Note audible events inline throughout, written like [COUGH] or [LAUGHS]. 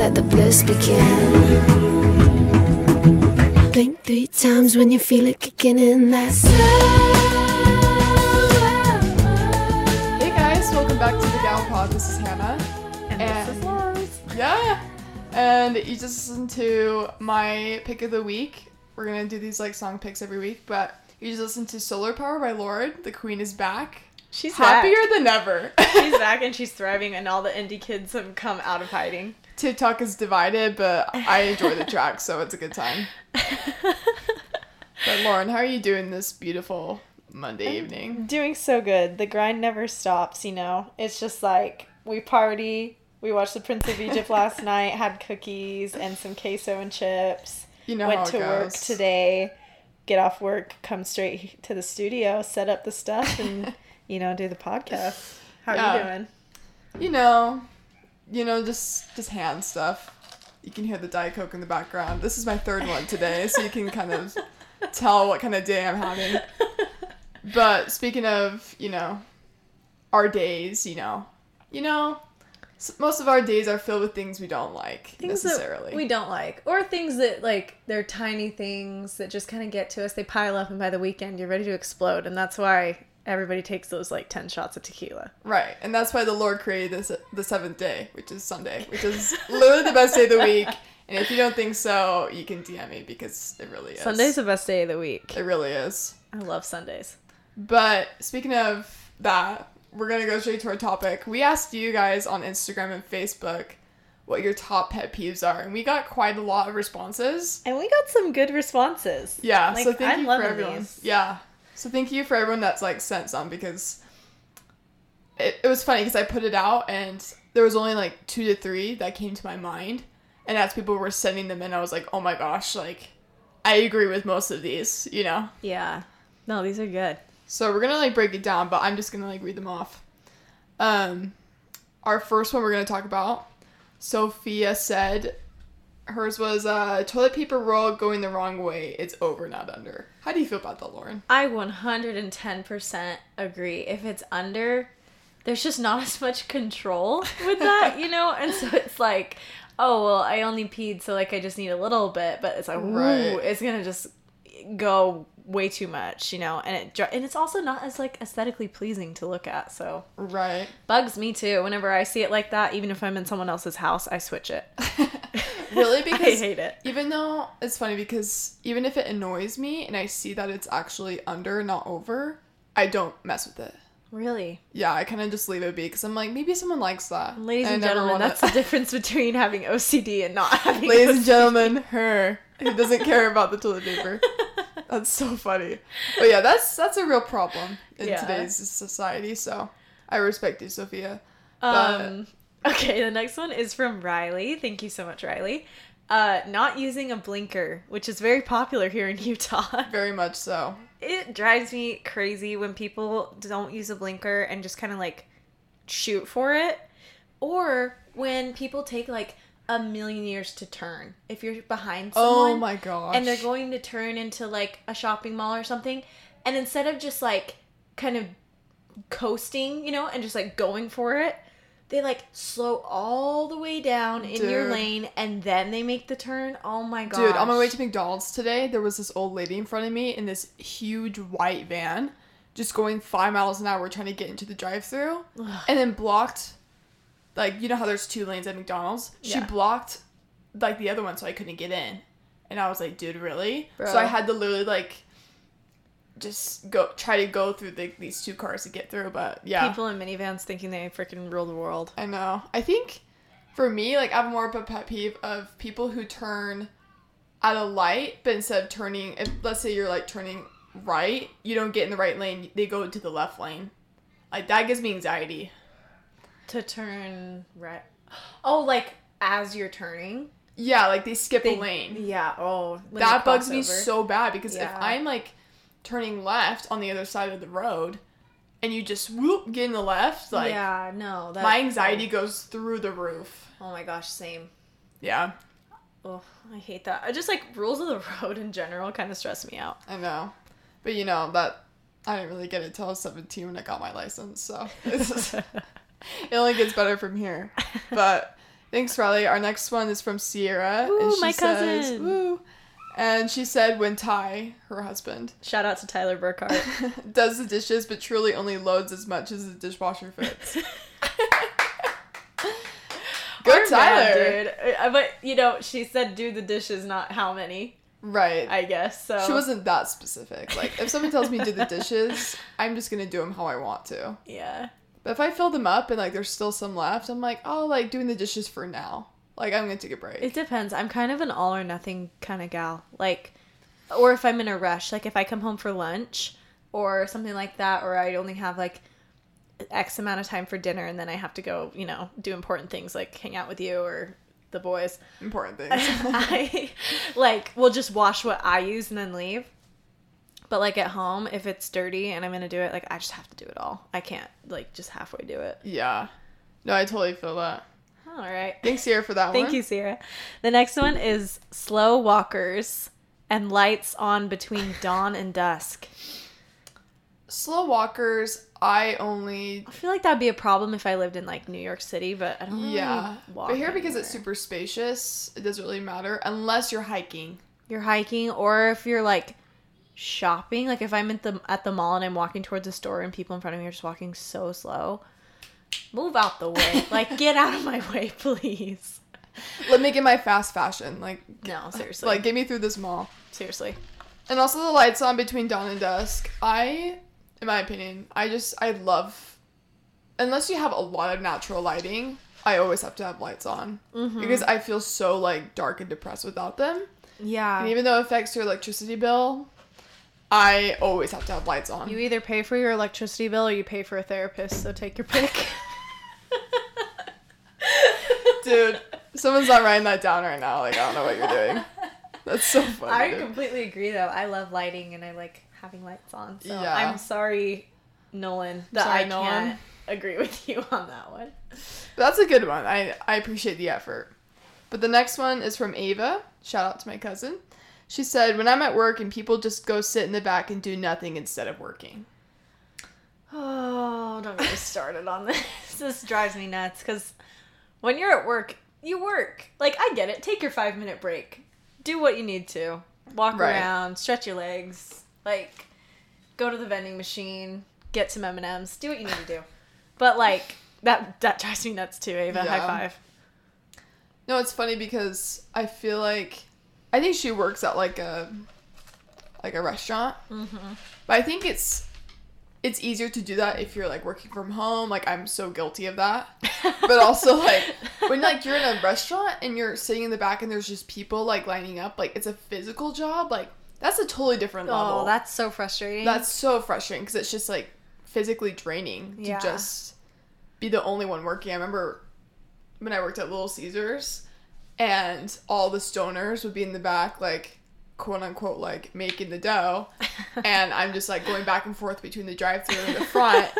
let the bliss begin. Blink three times when you feel it kicking in. That's Hey guys, welcome back to the Gal Pod. This is Hannah. And, this is Laurs. Yeah. And you just listened to my pick of the week. We're gonna do these like song picks every week, but you just listened to Solar Power by Lorde. The Queen is back. She's Happier back. than ever. she's [LAUGHS] back and she's thriving, and all the indie kids have come out of hiding. TikTok is divided, but I enjoy the track, so it's a good time. But Lauren, how are you doing this beautiful Monday evening? Doing so good. The grind never stops, you know? It's just like we party. We watched The Prince of Egypt [LAUGHS] last night, had cookies and some queso and chips. You know Went to it work today, get off work, come straight to the studio, set up the stuff, and, [LAUGHS] you know, do the podcast. How are Yeah. you doing? You know, you know, just just hand stuff. You can hear the Diet Coke in the background. This is my third one today, so you can kind of [LAUGHS] tell what kind of day I'm having. But speaking of, you know, our days, you know, you know, most of our days are filled with things we don't like things necessarily. we don't like or things that like they're tiny things that just kind of get to us they pile up and by the weekend you're ready to explode and that's why everybody takes those like 10 shots of tequila Right, and that's why the Lord created this the seventh day, which is Sunday, which is literally the best day of the week. [LAUGHS] And if you don't think so, you can DM me because it really is. sunday's the best day of the week It really is. i love sundays But speaking of that, we're gonna go straight to our topic. We asked you guys on Instagram and Facebook what your top pet peeves are, and we got quite a lot of responses. And we got some good responses. Yeah, Like, so thank I'm you for everyone. these. Yeah, so thank you for everyone that's like sent some because it, it was funny because I put it out and there was only like two to three that came to my mind, and as people were sending them in, I was like, oh my gosh, like I agree with most of these, you know. yeah no these are good So we're gonna like break it down, but I'm just gonna like read them off. Um, our first one we're gonna talk about. Sophia said, hers was uh, toilet paper roll going the wrong way. It's over, not under. How do you feel about that, Lauren? i 110% agree if it's under there's just not [LAUGHS] as much control with that you know and so it's like oh well i only peed so like i just need a little bit but it's like Right. ooh, it's gonna just go way too much you know and it and it's also not as like aesthetically pleasing to look at so Right. bugs me too whenever i see it like that even if i'm in someone else's house i switch it [LAUGHS] Really? [LAUGHS] because i hate it even though it's funny because even if it annoys me and I see that it's actually under, not over, I don't mess with it. really Yeah, I kind of just leave it be because I'm like, maybe someone likes that. ladies I and gentlemen that's the [LAUGHS] difference between having ocd and not [LAUGHS] having Ladies and gentlemen, her who doesn't care about the toilet paper. That's so funny. But yeah, that's that's a real problem in Yeah. today's society. So I respect you, Sophia. Um, okay, the next one is from Riley. Thank you so much, Riley. Uh, not using a blinker, which is very popular here in [LAUGHS] Utah. Very much so. It drives me crazy when people don't use a blinker and just kind of like shoot for it. Or when people take like a million years to turn. If you're behind someone Oh my gosh. and they're going to turn into like a shopping mall or something, and instead of just like kind of coasting, you know, and just like going for it, they like slow all the way down in your lane and then they make the turn. Oh my god. Dude, on my way to McDonald's today, there was this old lady in front of me in this huge white van, just going five miles an hour trying to get into the drive-through, and then blocked. Like you know how there's two lanes at McDonald's. She Yeah. blocked like the other one, so I couldn't get in. And I was like, dude, really? Bro. So I had to literally like just go try to go through the, these two cars to get through. But yeah, People in minivans thinking they freaking rule the world. I know. I think for me, like I have more of a pet peeve of people who turn at a light, but instead of turning, if let's say you're like turning right, you don't get in the right lane, they go to the left lane. Like that gives me anxiety. To turn right. Oh, like as you're turning? Yeah, like they skip They- a lane. Yeah. Oh, that bugs cross me so bad because if I'm like turning left on the other side of the road, and you just whoop get in the left, like yeah, no. That, my anxiety goes through the roof. Oh my gosh, same. Yeah, Oh, I hate that. I just like rules of the [LAUGHS] road in general kind of stress me out. I know. But you know, that I didn't really get it till I was 17 when I got my license, so [LAUGHS] just, it only gets better from here. But Thanks, Riley. Our next one is from Sierra. Ooh, she my says, cousin. Woo. And she said when Ty, her husband, Shout out to Tyler Burkhart. [LAUGHS] does the dishes but truly only loads as much as the dishwasher fits. [LAUGHS] [LAUGHS] Go We're mad, Tyler. dude. Uh, But you know, she said do the dishes, not how many. Right. I guess so. She wasn't that specific. Like, if someone tells me do the dishes, I'm just gonna do them how I want to. Yeah. But if I fill them up and like there's still some left, I'm like, oh, like doing the dishes for now. Like, I'm gonna take a break. It depends. I'm kind of an all or nothing kind of gal. Like, or if I'm in a rush, like if I come home for lunch or something like that, or I only have like X amount of time for dinner and then I have to go, you know, do important things like hang out with you or the boys. Important [LAUGHS] things. I like will just wash what I use and then leave. But like at home, if it's dirty and I'm gonna do it, like I just have to do it all. I can't like just halfway do it. yeah. No, I totally feel that. All right. Thanks, Sierra, for that Thank one. you, Sarah. The next one is slow walkers and lights on between [SIGHS] dawn and dusk. Slow walkers, I only I feel like that'd be a problem if I lived in like New York City, but I don't really yeah. walk But here because it's super spacious, it doesn't really matter unless you're hiking. you're hiking or if you're like shopping, like if I'm at the at the mall and I'm walking towards a store and people in front of me are just walking so slow, move out the way. like get out of my [LAUGHS] way, please. Let me get my fast fashion. Like No, seriously. like get me through this mall. seriously. And also the lights on between dawn and dusk. I in my opinion, I just I love unless you have a lot of natural lighting, I always have to have lights on. Mm-hmm. Because I feel so like dark and depressed without them. Yeah. And even though it affects your electricity bill, I always have to have lights on. You either pay for your electricity bill or you pay for a therapist, so take your pick. [LAUGHS] Dude, someone's not writing that down right now. Like, I don't know what you're doing. That's so funny. I dude. completely agree though. I love lighting and I like having lights on. So Yeah. I'm sorry, Nolan, that Sorry, I Nolan. can't agree with you [LAUGHS] on that one. That's a good one. I, I appreciate the effort. But the next one is from Ava. Shout out to my cousin. She said, When I'm at work and people just go sit in the back and do nothing instead of working. [SIGHS] Oh, don't get me started on this. [LAUGHS] This drives me nuts because when you're at work, you work. Like, I get it. Take your five minute break. Do what you need to. Walk Right. around, stretch your legs, like, go to the vending machine, get some M&Ms, do what you need to do. But, like, that, that drives me nuts too, Ava. Yeah. High five. No, it's funny because I feel like I think she works at like a like a restaurant. Mm-hmm. But I think it's it's easier to do that if you're like working from home. Like I'm so guilty of that. But also like when [LAUGHS] like you're in a restaurant and you're sitting in the back and there's just people like lining up, like it's a physical job. Like that's a totally different level. Oh, that's so frustrating. That's so frustrating because it's just like physically draining to Yeah. just be the only one working. I remember when I worked at Little Caesars and all the stoners would be in the back, like quote unquote, like making the dough. [LAUGHS] and I'm just like going back and forth between the drive through and the front.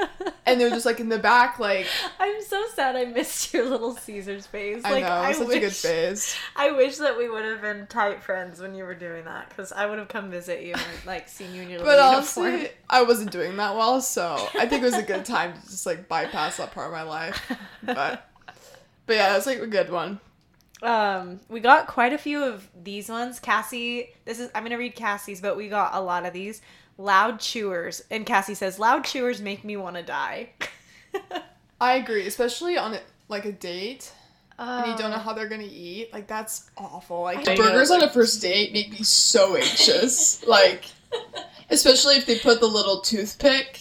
and they're just like in the back, like, I'm so sad I missed your little Caesar's phase. I Like, know, was such wish, a good phase. I wish that we would have been tight friends when you were doing that, because I would have come visit you and like seen you in your But little uniform. But honestly, I wasn't doing that well, so I think it was a good time to just like bypass that part of my life. But but yeah, that's like a good one. Um, we got quite a few of these ones. Cassie, this is I'm gonna read Cassie's, but we got a lot of these. Loud chewers, and Cassie says, "Loud chewers make me want to die." [LAUGHS] I agree, especially on like a date and you don't know Oh. how they're gonna eat. Like that's awful. Like I burgers know, on a first date make me so anxious. [LAUGHS] like especially if they put the little toothpick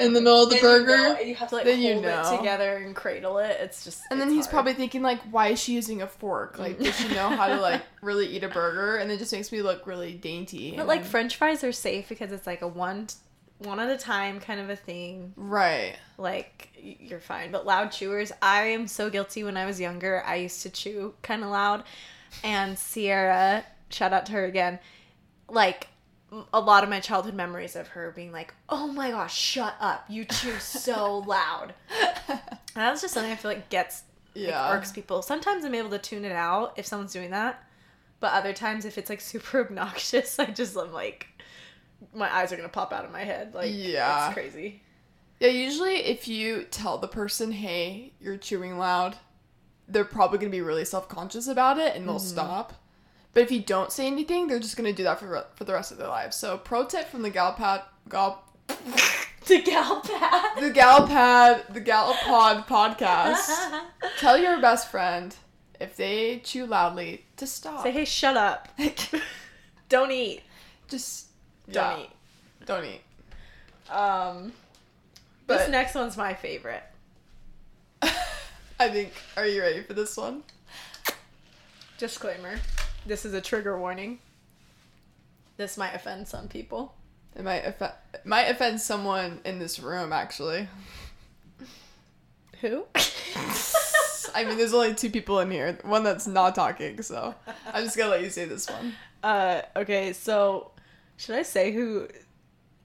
in the middle of the And you burger. know- and you have to like then you hold know. it together and cradle it. It's just. and then he's hard. probably thinking like, why is she using a fork? Mm. Like, does she know how to like [LAUGHS] really eat a burger? And it just makes me look really dainty. But and like French fries are safe because it's like a one, one at a time kind of a thing. right? Like you're fine. But loud chewers, I am so guilty. When I was younger, I used to chew kind of loud, and Sierra, shout out to her again, like. A lot of my childhood memories of her being like, "Oh my gosh, shut up! You chew so [LAUGHS] loud." And that's just something I feel like gets like, Yeah. irks people. Sometimes I'm able to tune it out if someone's doing that, but other times if it's like super [LAUGHS] obnoxious, I just I'm like, my eyes are gonna pop out of my head. Like, Yeah. it's crazy. Yeah, usually if you tell the person, "Hey, you're chewing loud," they're probably gonna be really self conscious about it and they'll mm-hmm. stop. But if you don't say anything, they're just gonna do that for for the rest of their lives. So pro tip from the Galpod Gal [LAUGHS] The gal pad. the Galpod the gal Galpod podcast. [LAUGHS] Tell your best friend if they chew loudly to stop. Say, hey, shut up. [LAUGHS] Don't eat. just Don't yeah, eat. Don't eat. Um, But this next one's my favorite. I think. Are you ready for this one? Disclaimer: This is a trigger warning. This might offend some people. It might offend might offend someone in this room actually. Who? [LAUGHS] I mean, there's only two people in here. One that's not talking, so I'm just gonna let you say this one. uh, okay, so should I say who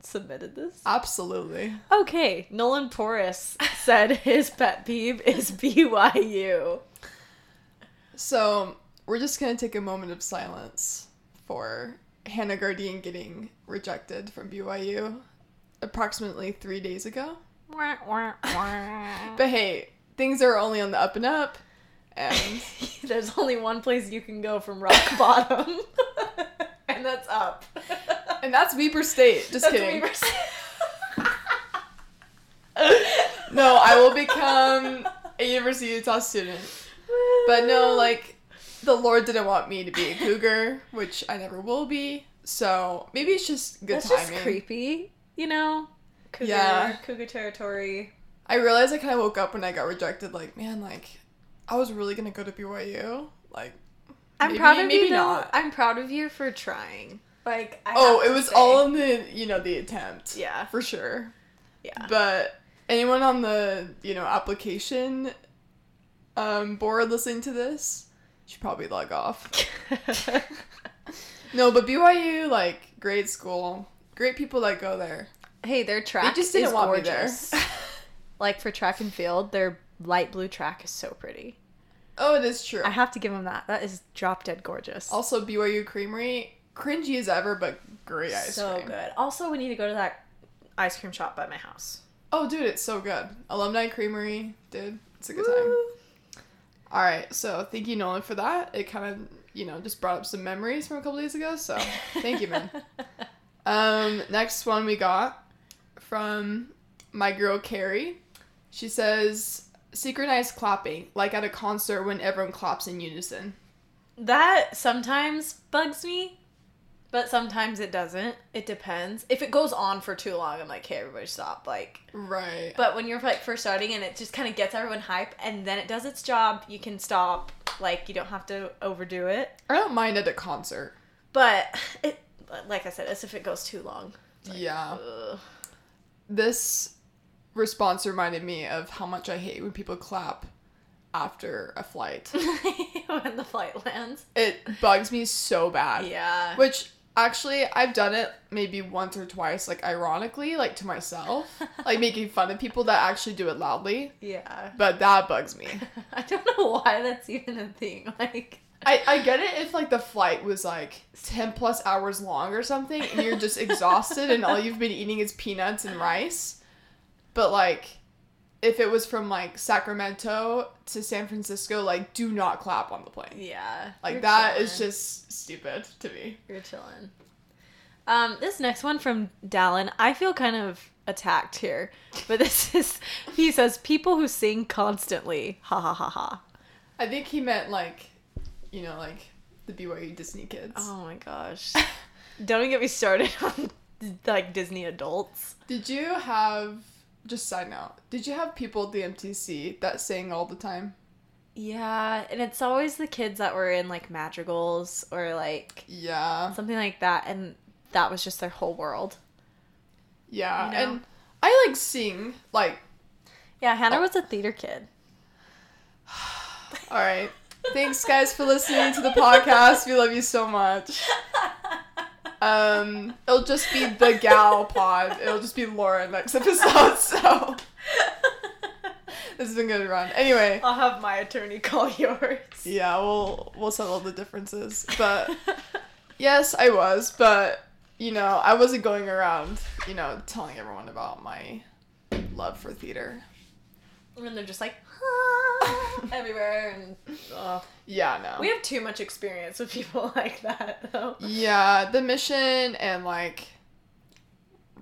submitted this? Absolutely. Okay, Nolan Porras said his pet peeve is BYU. So we're just gonna take a moment of silence for Hannah Gardine getting rejected from BYU approximately three days ago. But hey, things are only on the up and up, and [LAUGHS] There's only one place you can go from rock [LAUGHS] bottom, [LAUGHS] and that's up. and that's Weber State. Just That's kidding. State. No, I will become a University of Utah student. But no, like the Lord didn't want me to be a cougar, which I never will be. So maybe it's just good That's timing. just creepy, you know? Cougar, Yeah. cougar territory. I realized I kind of woke up when I got rejected. Like, man, like I was really gonna go to BYU. Like, I'm maybe, proud of maybe you. though. not. I'm proud of you for trying. Like, I oh, it was say. all in the you know the attempt. Yeah. for sure. Yeah. But anyone on the you know application um board listening to this should probably log off. [LAUGHS] [LAUGHS] No, but BYU like great school, great people that go there. hey, their track just didn't is want me there. gorgeous. [LAUGHS] like for track and field, their light blue track is so pretty. Oh, it is true. I have to give them that. That is drop dead gorgeous. Also, BYU Creamery, cringy as ever, but great ice so cream. So good. Also, we need to go to that ice cream shop by my house. Oh, dude, it's so good. Alumni Creamery, dude, it's a good time. All right, so thank you, Nolan, for that. It kind of, you know, just brought up some memories from a couple days ago. So thank you, man. [LAUGHS] Um, next one we got from my girl Carrie. She says synchronized clapping, like at a concert when everyone claps in unison. That sometimes bugs me, but sometimes it doesn't. It depends. If it goes on for too long, I'm like, hey, everybody stop. Like, Right. but when you're like first starting and it just kind of gets everyone hype and then it does its job, you can stop. Like, you don't have to overdo it. I don't mind at a concert. But it, like I said, as if it goes too long. Yeah. Ugh. This response reminded me of how much I hate when people clap after a flight. [LAUGHS] when the flight lands. It bugs me so bad. Yeah. Which actually I've done it maybe once or twice, like ironically, like to myself, [LAUGHS] like making fun of people that actually do it loudly. Yeah. But that bugs me. [LAUGHS] I don't know why that's even a thing. Like, I, I get it if like the flight was like 10 plus hours long or something and you're just [LAUGHS] exhausted and all you've been eating is peanuts and rice. But like if it was from like Sacramento to San Francisco, like do not clap on the plane. yeah. Like that is just stupid to me. You're chilling. Um, this next one from Dallin, I feel kind of attacked here, but this [LAUGHS] is he says people who sing constantly, ha ha ha ha. I think he meant like, you know, like the BYU Disney kids. Oh my gosh! [LAUGHS] Don't even get me started [LAUGHS] on like Disney adults. Did you have just side note? Did you have people at the MTC that sang all the time? Yeah, and it's always the kids that were in like madrigals or like Yeah. something like that, and that was just their whole world. Yeah. You know? And I like sing like Yeah, Hannah Oh. was a theater kid. [SIGHS] all right. Thanks guys for listening to the podcast. We love you so much. [LAUGHS] Um it'll just be the gal pod. It'll just be Laura next episode, [LAUGHS] so this has been a good run. Anyway, I'll have my attorney call yours. yeah, we'll we'll settle the differences. But yes, I was, but you know, I wasn't going around, you know, telling everyone about my love for theater. And they're just like "Ah," [LAUGHS] everywhere, and oh. Yeah, no. we have too much experience with people [LAUGHS] like that, though. yeah, the mission and like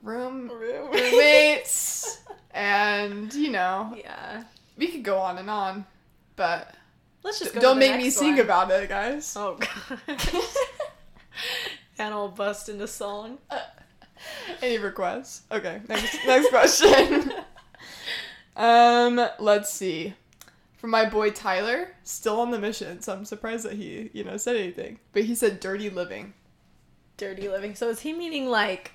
room roommates [LAUGHS] and you know yeah. we could go on and on, but Let's just don't make me sing one. about it, guys. Oh god. and I'll bust into song. Any requests? Okay, next next question. Um, let's see. For my boy Tyler, still on the mission, so I'm surprised that he, you know, said anything. But he said dirty living. Dirty living. So is he meaning like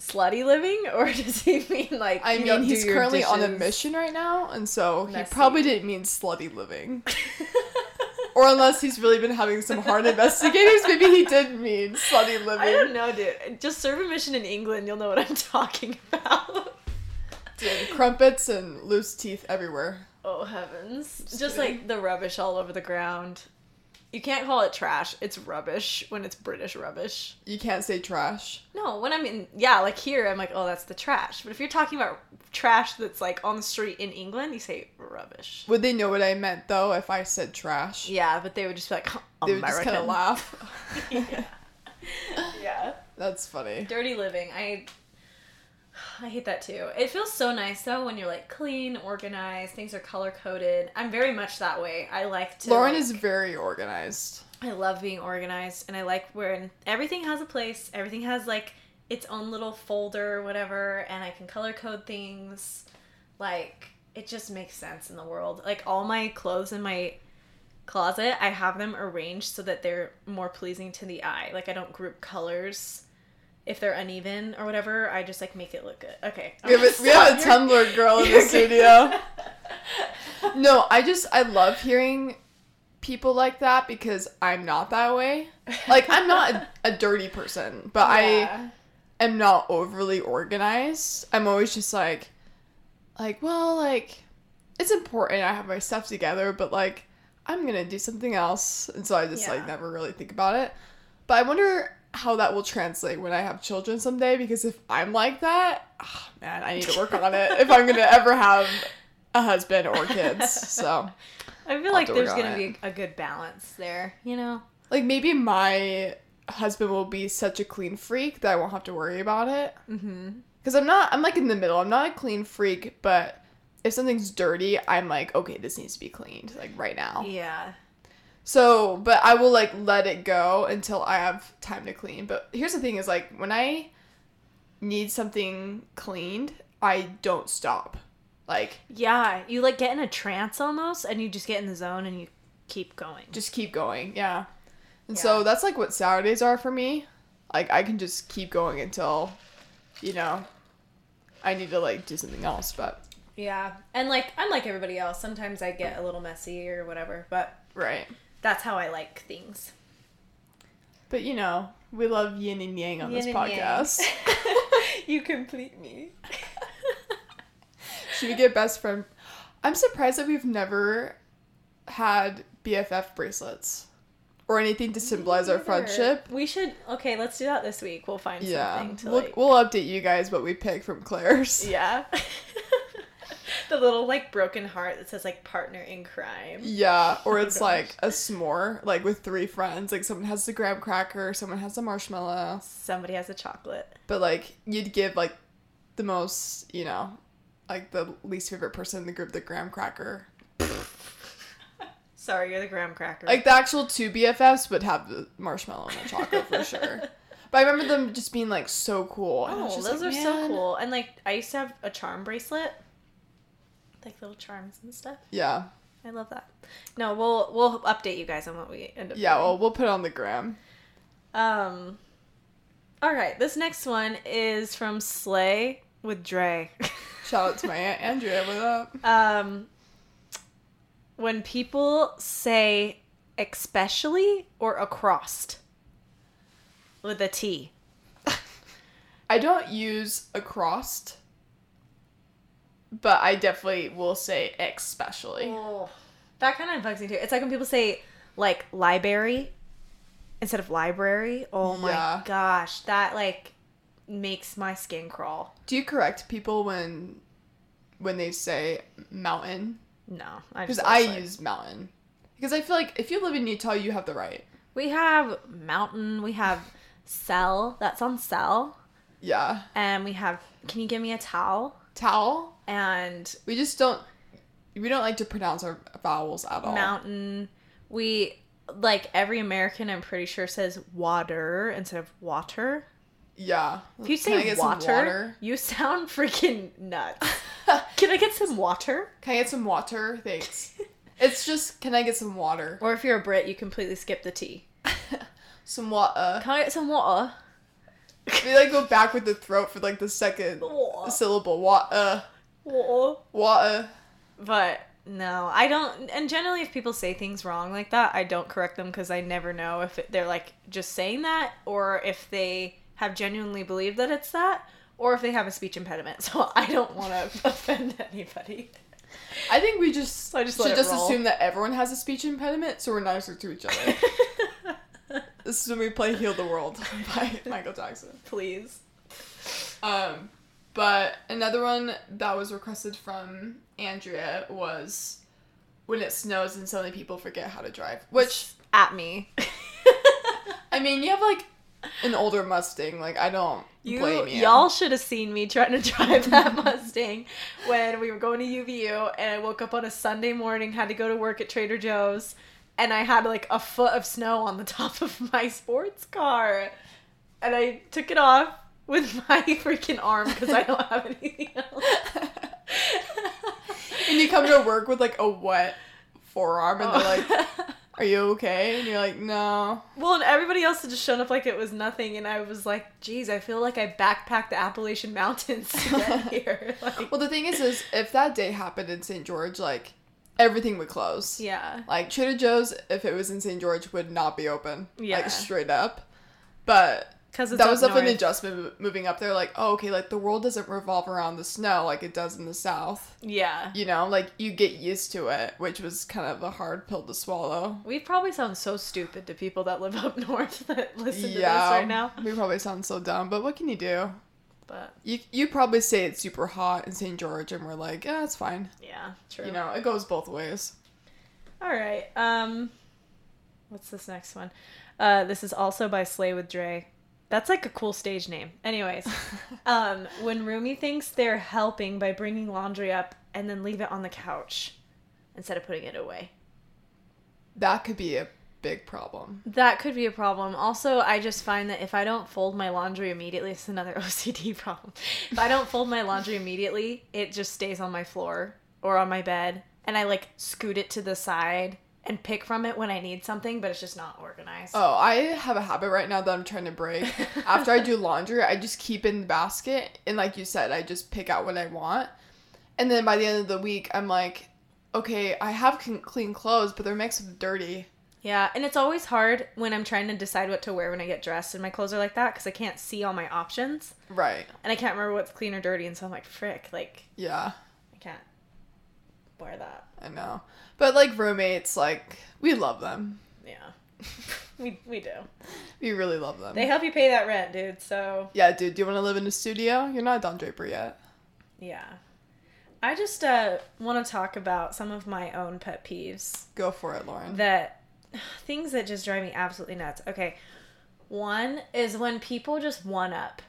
slutty living, or [LAUGHS] does he mean like I mean, he's currently on a mission right now, and so he probably didn't mean slutty living. [LAUGHS] or unless he's really been having some hard investigators, maybe he did mean slutty living. I don't know, dude. Just serve a mission in England, you'll know what I'm talking [LAUGHS] about. Dude, crumpets and loose teeth everywhere. Oh heavens! Just kidding. like the rubbish all over the ground. You can't call it trash. It's rubbish when it's British rubbish. You can't say trash. No, when I mean yeah, like here, I'm like, oh, that's the trash. But if you're talking about trash that's like on the street in England, you say rubbish. Would they know what I meant though if I said trash? Yeah, but they would just be like, They would just kind of laugh. [LAUGHS] yeah. [LAUGHS] yeah. That's funny. Dirty living. I I hate that too. It feels so nice though when you're like clean, organized, things are color coded. I'm very much that way. I like to Lauren like- is very organized. I love being organized and I like when everything has a place, everything has like its own little folder or whatever, and I can color code things. Like, it just makes sense in the world. Like, all my clothes in my closet, I have them arranged so that they're more pleasing to the eye. Like, I don't group colors if they're uneven or whatever. I just like make it look good. Okay. We have a, we have a Tumblr girl in the studio. [LAUGHS] No, I just I love hearing people like that because I'm not that way. Like I'm not a, a dirty person, but Yeah. I am not overly organized. I'm always just like like well, like it's important I have my stuff together, but like I'm going to do something else. And so I just Yeah. like never really think about it. But I wonder how that will translate when I have children someday because if I'm like that, ah, man, I need to work on it if I'm going to ever have a husband or kids. So, [LAUGHS] I feel I'll like to there's gonna be a good balance there, you know? like maybe my husband will be such a clean freak that I won't have to worry about it. Mm-hmm. Cuz I'm not I'm like in the middle. I'm not a clean freak, but if something's dirty, I'm like, okay, this needs to be cleaned like right now. Yeah. So, but I will like let it go until I have time to clean. But here's the thing is like when I need something cleaned, I don't stop. Like Yeah, you like get in a trance almost, and you just get in the zone and you keep going. just keep going. Yeah. And Yeah. so that's like what Saturdays are for me. Like I can just keep going until you know I need to like do something else, but Yeah, and like I'm like everybody else. Sometimes I get a little messy or whatever, but right. That's how I like things. But you know, we love yin and yang on this Yin yang. podcast. [LAUGHS] you complete me. [LAUGHS] Should we get best friend? I'm surprised that we've never had BFF bracelets or anything to symbolize our friendship. We should. Okay, let's do that this week. We'll find Yeah, something to we'll, like. we'll update you guys what we pick from Claire's. Yeah. [LAUGHS] the little like broken heart that says like partner in crime. Yeah, or [LAUGHS] Oh it's gosh. like a s'more, like with three friends. Like someone has the graham cracker, someone has the marshmallow, Somebody has a chocolate. but like you'd give like the most, you know, like the least favorite person in the group the graham cracker. [LAUGHS] Sorry, you're the graham cracker. Like the actual two BFFs would have the marshmallow and the chocolate for sure. [LAUGHS] But I remember them just being like so cool. and I was Oh, those like, are so cool. And like I used to have a charm bracelet. Like little charms and stuff. Yeah, I love that. No, we'll we'll update you guys on what we end up yeah. doing. Well, we'll put it on the gram. Um All right, this next one is from Slay with Dre. [LAUGHS] Shout out to my aunt Andrea. What up? um when people say especially or across with a T. [LAUGHS] I don't use across, but I definitely will say especially. Oh, that kind of bugs me too. It's like when people say like library instead of library. Oh my Yeah. gosh, that like makes my skin crawl. Do you correct people when when they say mountain No, I because just I use mountain because I feel like if you live in Utah, you have the right. We have mountain. We have cell. That's on cell. Yeah, And we have. Can you give me a towel? towel. And We just don't. We don't like to pronounce our vowels at all. mountain. We like every American. I'm pretty sure says water instead of water. Yeah. If you Can say some water, you sound freaking nuts. [LAUGHS] Can I get some water? Can I get some water? Thanks. it's just, can I get some water? Or if you're a Brit, you completely skip the T. [LAUGHS] Some water. Uh, can I get some water? We like go back with the throat for like the second [LAUGHS] syllable. Water. Uh, Water. Water. But no, I don't. And generally, if people say things wrong like that, I don't correct them because I never know if it, they're like just saying that or if they have genuinely believed that it's that or if they have a speech impediment. [LAUGHS] So I don't want to [LAUGHS] offend anybody. I think we just, I just should just roll. assume that everyone has a speech impediment, so we're nicer to each other. [LAUGHS] this is when we play "Heal the World" by Michael Jackson. Please. Um, but another one that was requested from Andrea was when it snows and suddenly people forget how to drive. Which At me. [LAUGHS] I mean, you have like an older Mustang. Like I don't You, blame you. y'all should have seen me trying [LAUGHS] to drive that [LAUGHS] Mustang when we were going to UVU and I woke up on a Sunday morning, had to go to work at Trader Joe's, and I had like a foot of snow on the top of my sports car. And I took it off with [LAUGHS] my freaking arm because I don't have anything else. [LAUGHS] and you come to work with like a wet forearm, and they're like, [LAUGHS] "Are you okay?" And you're like, "No." well, and everybody else had just shown up like it was nothing, and I was like, geez, I feel like I backpacked the Appalachian Mountains to get here. Like, Well, the thing is, is if that day happened in St. George, like everything would close. yeah. Like Trader Joe's, if it was in St. George, would not be open. Yeah. Like straight up. But Because that was up an adjustment moving up there. Like, oh, okay, like the world doesn't revolve around the snow like it does in the south. Yeah. You know, like you get used to it, which was kind of a hard pill to swallow. We probably sound so stupid to people that live [LAUGHS] up north that listen to yeah, this right now. we probably sound so dumb, but what can you do? But You you probably say it's super hot in St. George, and we're like, yeah, it's fine. yeah, true. You know, it goes both ways. All right. Um, what's this next one? Uh, this is also by Slay with Dre. That's like a cool stage name. Anyways, [LAUGHS] um, when roomie thinks they're helping by bringing laundry up and then leave it on the couch instead of putting it away. That could be a big problem. That could be a problem. Also, I just find that if I don't fold my laundry immediately, it's another [LAUGHS] OCD problem. If I don't fold my laundry immediately, it just stays on my floor or on my bed, and I like scoot it to the side and pick from it when I need something, but it's just not organized. Oh, I have a habit right now that I'm trying to break. [LAUGHS] After I do laundry, I just keep in the basket, and like you said, I just pick out what I want. And then by the end of the week, I'm like, okay, I have clean- clothes, but they're mixed with dirty. Yeah, and it's always hard when I'm trying to decide what to wear when I get dressed and my clothes are like that because I can't see all my options Right. and I can't remember what's clean or dirty, and so I'm like, frick, like Yeah, I can't wear that. I know. But like roommates, like we love them. Yeah, [LAUGHS] we we do. We really love them. They help you pay that rent, dude. So yeah, dude, do you want to live in a studio? You're not Don Draper yet. yeah, I just uh, want to talk about some of my own pet peeves Go for it, Lauren. that [SIGHS] things that just drive me absolutely nuts. Okay, one is when people just one up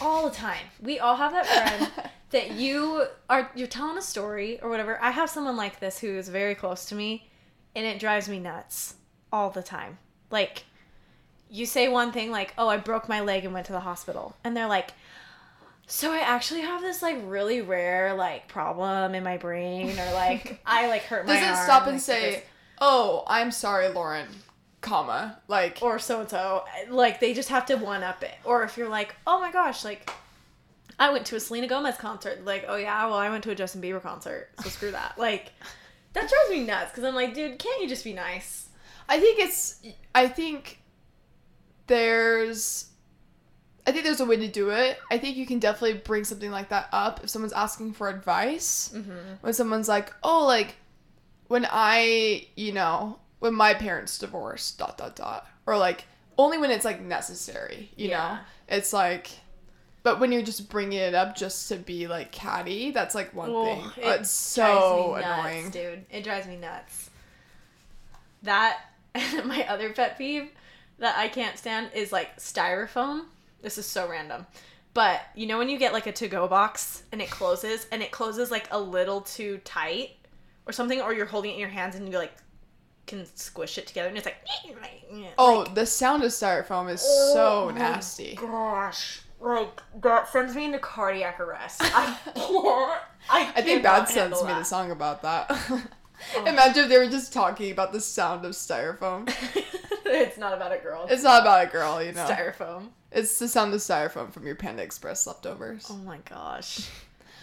all the time. We all have that friend [LAUGHS] that you are you're telling a story or whatever. I have someone like this who is very close to me and it drives me nuts all the time. Like you say one thing like, "Oh, I broke my leg and went to the hospital." And they're like, "So I actually have this like really rare like problem in my brain or like [LAUGHS] I like hurt my Doesn't arm, stop and like, say, this." "Oh, I'm sorry, Lauren," comma like or so and so. Like they just have to one up it. Or if you're like, oh my gosh, like I went to a Selena Gomez concert. Like, oh yeah, well I went to a Justin Bieber concert. So screw that. [LAUGHS] Like that drives me nuts because I'm like, dude, can't you just be nice? I think it's I think there's I think there's a way to do it. I think you can definitely bring something like that up if someone's asking for advice. Mm-hmm. When someone's like, "Oh, like when I, you know, when my parents divorced, dot dot dot." Or like only when it's like necessary, you Yeah. know. It's like But when you're just bringing it up just to be like catty, that's like one Oh, thing. it it's so drives me nuts, annoying. dude. It drives me nuts. That and [LAUGHS] my other pet peeve that I can't stand is like styrofoam. This is so random. But you know when you get like a to-go box and it closes and it closes like a little too tight or something or you're holding it in your hands and you're like can squish it together and it's like Oh, the sound of styrofoam is oh so Oh my nasty. gosh. Like that sends me into cardiac arrest. I can't. [LAUGHS] I, I think Bad handle made a song about that. [LAUGHS] Oh. Imagine if they were just talking about the sound of styrofoam. [LAUGHS] it's not about a girl. It's not about a girl, you know. styrofoam. It's the sound of styrofoam from your Panda Express leftovers. Oh my gosh.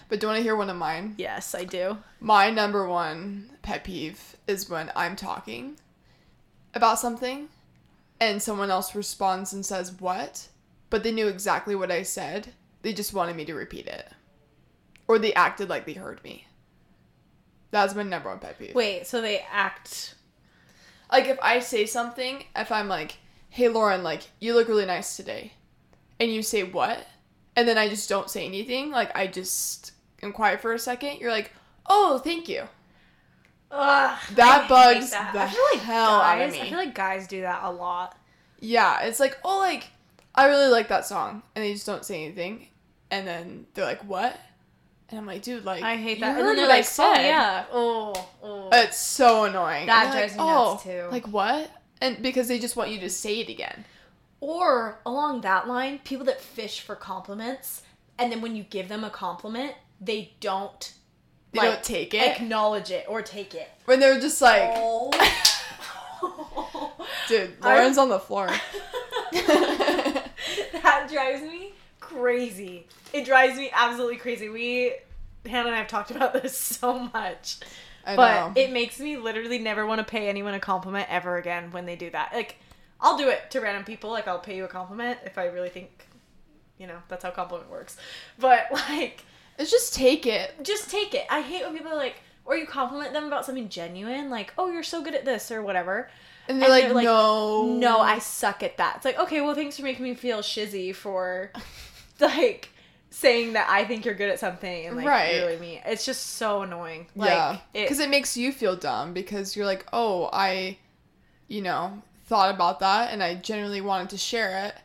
But do you want to hear one of mine? Yes, I do. My number one pet peeve is when I'm talking about something and someone else responds and says, What? But they knew exactly what I said. They just wanted me to repeat it. Or they acted like they heard me. That's my number one pet peeve. Wait, so they act. Like if I say something, if I'm like, Hey Lauren, like, you look really nice today. And you say what? And then I just don't say anything, like I just am quiet for a second, you're like, Oh, thank you. Ugh, That bugs that. the I feel like hell out of guys, I feel like guys do that a lot. Yeah, it's like, oh, like, I really like that song. And they just don't say anything. And then they're like, what? And I'm like, dude, like, I hate that. heard And then they're what I like, oh yeah, oh, oh. It's so annoying. That drives like, me nuts, "Oh, too." Like, what? And because they just want you to say it again. Or along that line, people that fish for compliments, and then when you give them a compliment, they don't They like, don't take it. acknowledge it, or take it. when they're just like, Oh. [LAUGHS] dude, [LAUGHS] Lauren's on the floor. [LAUGHS] that drives me crazy. It drives me absolutely crazy. We Hannah and I have talked about this so much. I But know. it makes me literally never want to pay anyone a compliment ever again when they do that. Like, I'll do it to random people. Like, I'll pay you a compliment if I really think, you know, that's how compliment works. But, like, it's just take it. just take it. I hate when people are like, or you compliment them about something genuine, like, oh, you're so good at this or whatever. And they're, And like, they're like, no. No, I suck at that. It's like, okay, well, thanks for making me feel shizzy for, [LAUGHS] like, saying that I think you're good at something and, like, Right. really me. It's just so annoying. Like, yeah. it, Because it makes you feel dumb because you're like, oh, I, you know, thought about that and I genuinely wanted to share it.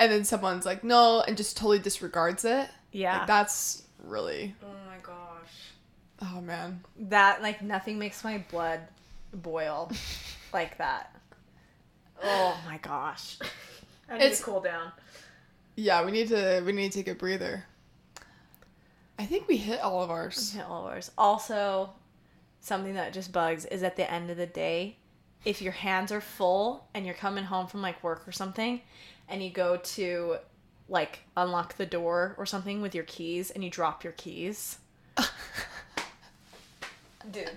And then someone's like, no, and just totally disregards it. yeah. Like, that's really, oh my gosh. oh man. That, like, nothing makes my blood boil [LAUGHS] like that. Oh my gosh. I need It's- to cool down. Yeah, we need to, we need to take a breather. I think we hit all of ours. Hit all of ours. Also, something that just bugs is at the end of the day, if your hands are full and you're coming home from like work or something, and you go to like unlock the door or something with your keys and you drop your keys. Dude,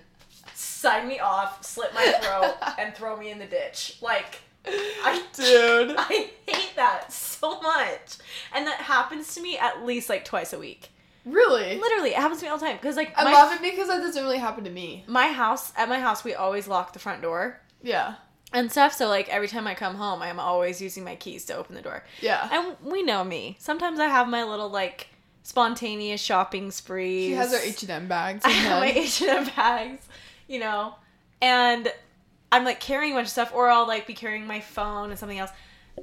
sign me off, slit my throat, [LAUGHS] and throw me in the ditch. Like, I Dude. [LAUGHS] I hate that so much. And that happens to me at least like twice a week. Really? Literally, it happens to me all the time. Because like I my, love it because that doesn't really happen to me. my house at my house we always lock the front door Yeah. And stuff. So like every time I come home, I'm always using my keys to open the door. Yeah. And we know me. Sometimes I have my little like spontaneous shopping spree. She has her H&M bags. I have [LAUGHS] my. H and M bags, you know, and I'm like carrying a bunch of stuff, or I'll like be carrying my phone and something else,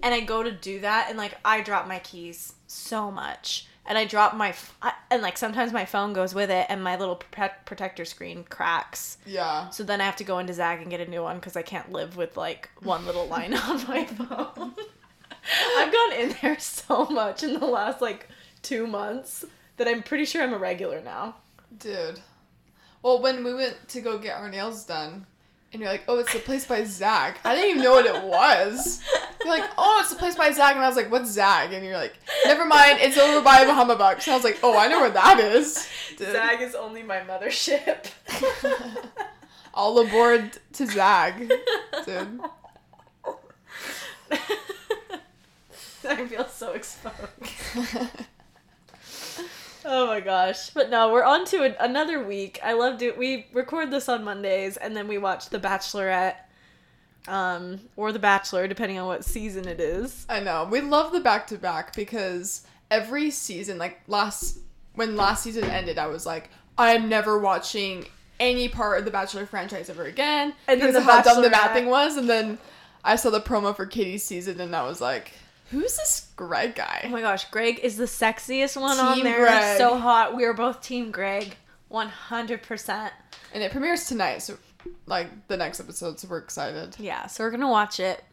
and I go to do that, and like I drop my keys so much, and I drop my f- I, and like sometimes my phone goes with it, and my little pro- protector screen cracks. Yeah. So then I have to go into Zagg and get a new one because I can't live with like one little line [LAUGHS] on my phone. [LAUGHS] I've gone in there so much in the last like two months that I'm pretty sure I'm a regular now. Dude. Well, when we went to go get our nails done, and you're like, oh, it's the place by Zagg. I didn't even know what it was. [LAUGHS] You're like, oh, it's the place by Zagg. And I was like, what's Zagg? And you're like, never mind, it's over by Bahama Bucks. And I was like, oh, I know where that is. Dude. Zagg is only my mothership. [LAUGHS] All aboard to Zagg. Dude. [LAUGHS] I feel so exposed. Oh my gosh. But no, we're on to an, another week. I love it. we record this on Mondays and then we watch The Bachelorette um or The Bachelor depending on what season it is. I know. We love the back to back because every season, like last when last season ended, I was like, I am never watching any part of the Bachelor franchise ever again. And then because The of how dumb the thing was, and then I saw the promo for Katie's season, and I was like, who's this Greg guy? Oh my gosh, Greg is the sexiest one on there. Greg. So hot. We are both Team Greg. 100%. And it premieres tonight, so like the next episode, so we're excited. Yeah, so we're to watch it.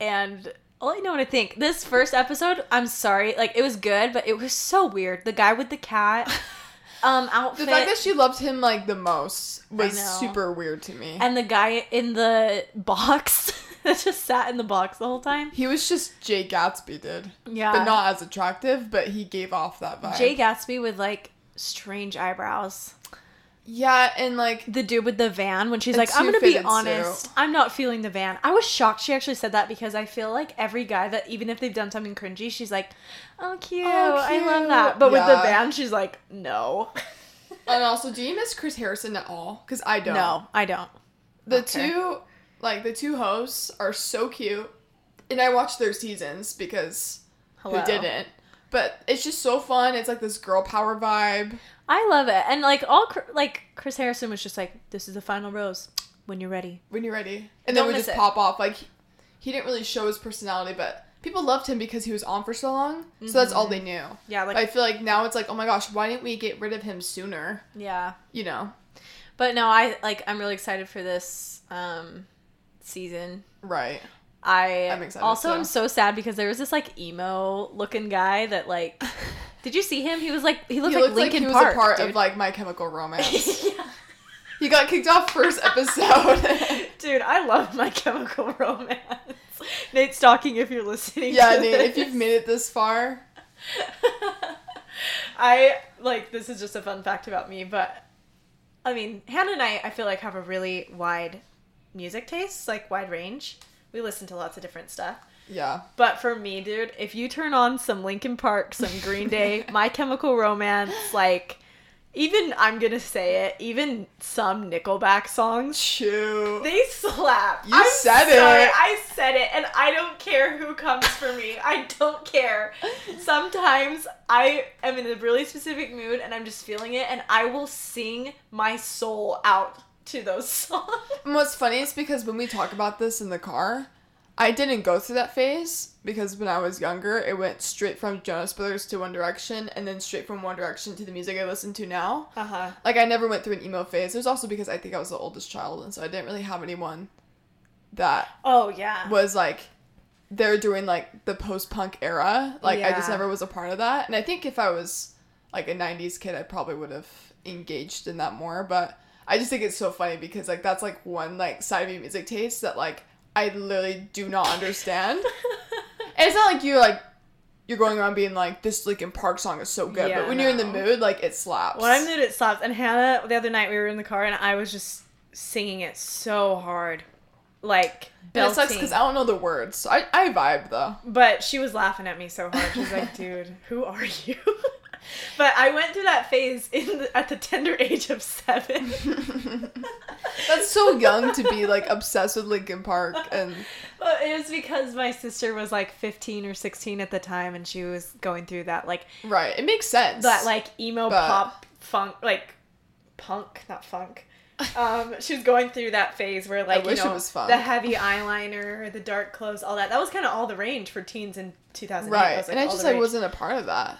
And I'll let you know what I think. This first episode, I'm sorry. Like, it was good, but it was so weird. The guy with the cat [LAUGHS] um, outfit. The fact that she loved him like the most was super weird to me. and the guy in the box [LAUGHS] that just sat in the box the whole time. he was just Jay Gatsby, dude. Yeah. But not as attractive, but he gave off that vibe. Jay Gatsby with like strange eyebrows. Yeah, and like The dude with the van when she's like, I'm gonna be honest, suit. I'm not feeling the van. I was shocked she actually said that because I feel like every guy that even if they've done something cringy, she's like, Oh cute, oh, I love that. cute. But with the van, she's like, No. [LAUGHS] and also, do you miss Chris Harrison at all? Because I don't. No, I don't. The Okay. two, like the two hosts, are so cute, and I watched their seasons because Hello. who didn't? But it's just so fun. It's like this girl power vibe. I love it. And like all like Chris Harrison was just like, This is the final rose when you're ready. When you're ready, and Don't then we just it. pop off. Like he didn't really show his personality, but people loved him because he was on for so long. So that's all they knew. Yeah, like I feel like now it's like, oh my gosh, why didn't we get rid of him sooner? Yeah. You know, But no, I like I'm really excited for this um season. right? I I'm excited, also too. am so sad because there was this like emo looking guy that like [LAUGHS] did you see him? He was like he looked he like like Linkin he was Park. a part dude. of like My Chemical Romance. [LAUGHS] yeah. he got kicked off first [LAUGHS] episode. Dude, I love my chemical romance. Nate Stalking if you're listening. yeah, Nate, if you've made it this far, I like this is just a fun fact about me, but I mean, Hannah and I I feel like have a really wide music taste, like wide range. We listen to lots of different stuff. yeah. But for me, dude, if you turn on some Linkin Park, some Green [LAUGHS] Day, My Chemical Romance, like even I'm gonna say it, even some Nickelback songs, Shoot. they slap. You said it. I said it, and I don't care who comes for me. I don't care. Sometimes I am in a really specific mood, and I'm just feeling it, and I will sing my soul out to those [LAUGHS] songs. And what's funny is because when we talk about this in the car, I didn't go through that phase because when I was younger, it went straight from Jonas Brothers to One Direction and then straight from One Direction to the music I listen to now. Uh huh. Like I never went through an emo phase. It was also because I think I was the oldest child and so I didn't really have anyone that Oh yeah. was like they're doing like the post-punk era. Like I just never was a part of that. And I think if I was like a 90s kid, I probably would have engaged in that more, but I just think it's so funny because like that's like one like side of your music taste that like I literally do not understand. [LAUGHS] and it's not like you're like you're going around being like this Linkin Park song is so good, Yeah, but when you're in the mood, like it slaps. When I'm mood, it slaps. And Hannah, the other night we were in the car, and I was just singing it so hard, like and it sucks because I don't know the words. So I I vibe though. But she was laughing at me so hard. She's like, [LAUGHS] "Dude, who are you?" [LAUGHS] but I went through that phase in the, at the tender [LAUGHS] age of seven. [LAUGHS] That's so young to be like obsessed with Linkin Park and Well, it was because my sister was like 15 or 16 at the time, and she was going through that like right. It makes sense. that like emo But- pop funk like punk not funk um she was going through that phase where like you know the heavy eyeliner the dark clothes all that that was kind of all the range for teens in 2008 That right. was, like, and I just like rage. wasn't a part of that.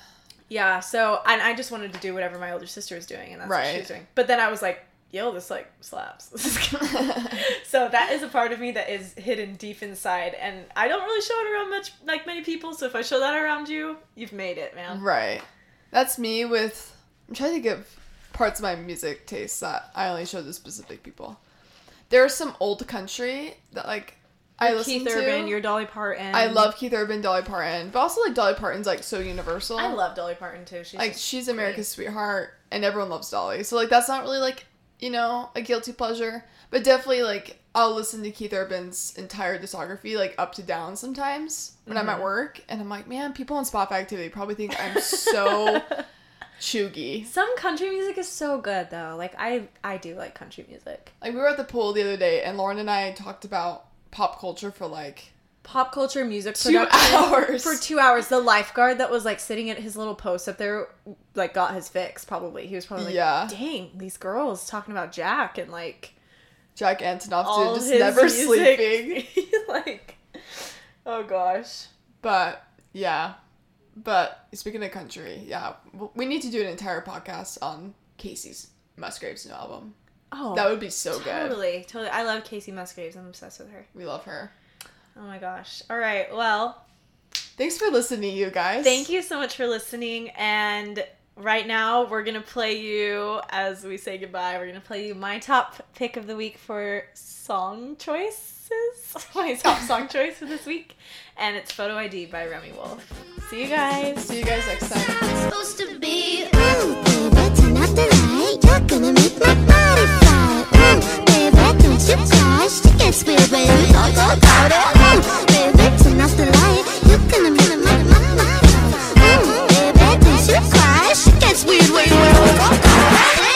Yeah so and i just wanted to do whatever my older sister was doing and that's what she was doing but then i was like yo this like slaps [LAUGHS] so that is a part of me that is hidden deep inside and i don't really show it around much like many people so if i show that around you you've made it man Right. That's me with. I'm trying to give parts of my music taste that I only show to specific people. There's some old country that like I listen Keith to. Urban, your Dolly Parton. I love Keith Urban, Dolly Parton, but also like Dolly Parton's like so universal. I love Dolly Parton too. She's like she's great. America's sweetheart, and everyone loves Dolly. So like that's not really like you know a guilty pleasure, but definitely like I'll listen to Keith Urban's entire discography like up to down sometimes when I'm Mm-hmm. at work, and I'm like, man, people on Spotify activity probably think I'm so [LAUGHS] chuggy. Some country music is so good though. Like I I do like country music. Like we were at the pool the other day, and Lauren and I talked about pop culture for like pop culture music Two hours. for two hours. The lifeguard that was like sitting at his little post up there, like got his fix. Probably he was probably like, Yeah. dang, these girls talking about Jack and like Jack Antonoff dude just never music. sleeping. [LAUGHS] like, oh gosh. But yeah, but speaking of country, yeah, we need to do an entire podcast on Kacey's Musgraves new album. Oh, That would be so good. totally, totally. I love Kacey Musgraves. I'm obsessed with her. We love her. Oh my gosh. All right. Well, Thanks for listening, you guys. thank you so much for listening. And right now, we're gonna play you as we say goodbye. We're gonna play you my top pick of the week for song choices. [LAUGHS] my top song [LAUGHS] choice for this week, and it's "Photo ID" by Remi Wolf. See you guys. See you guys next time tip trash, gets weird, baby, talk about it Baby, tonight's the you gonna be my, my, Baby, gets weird, baby, talk about it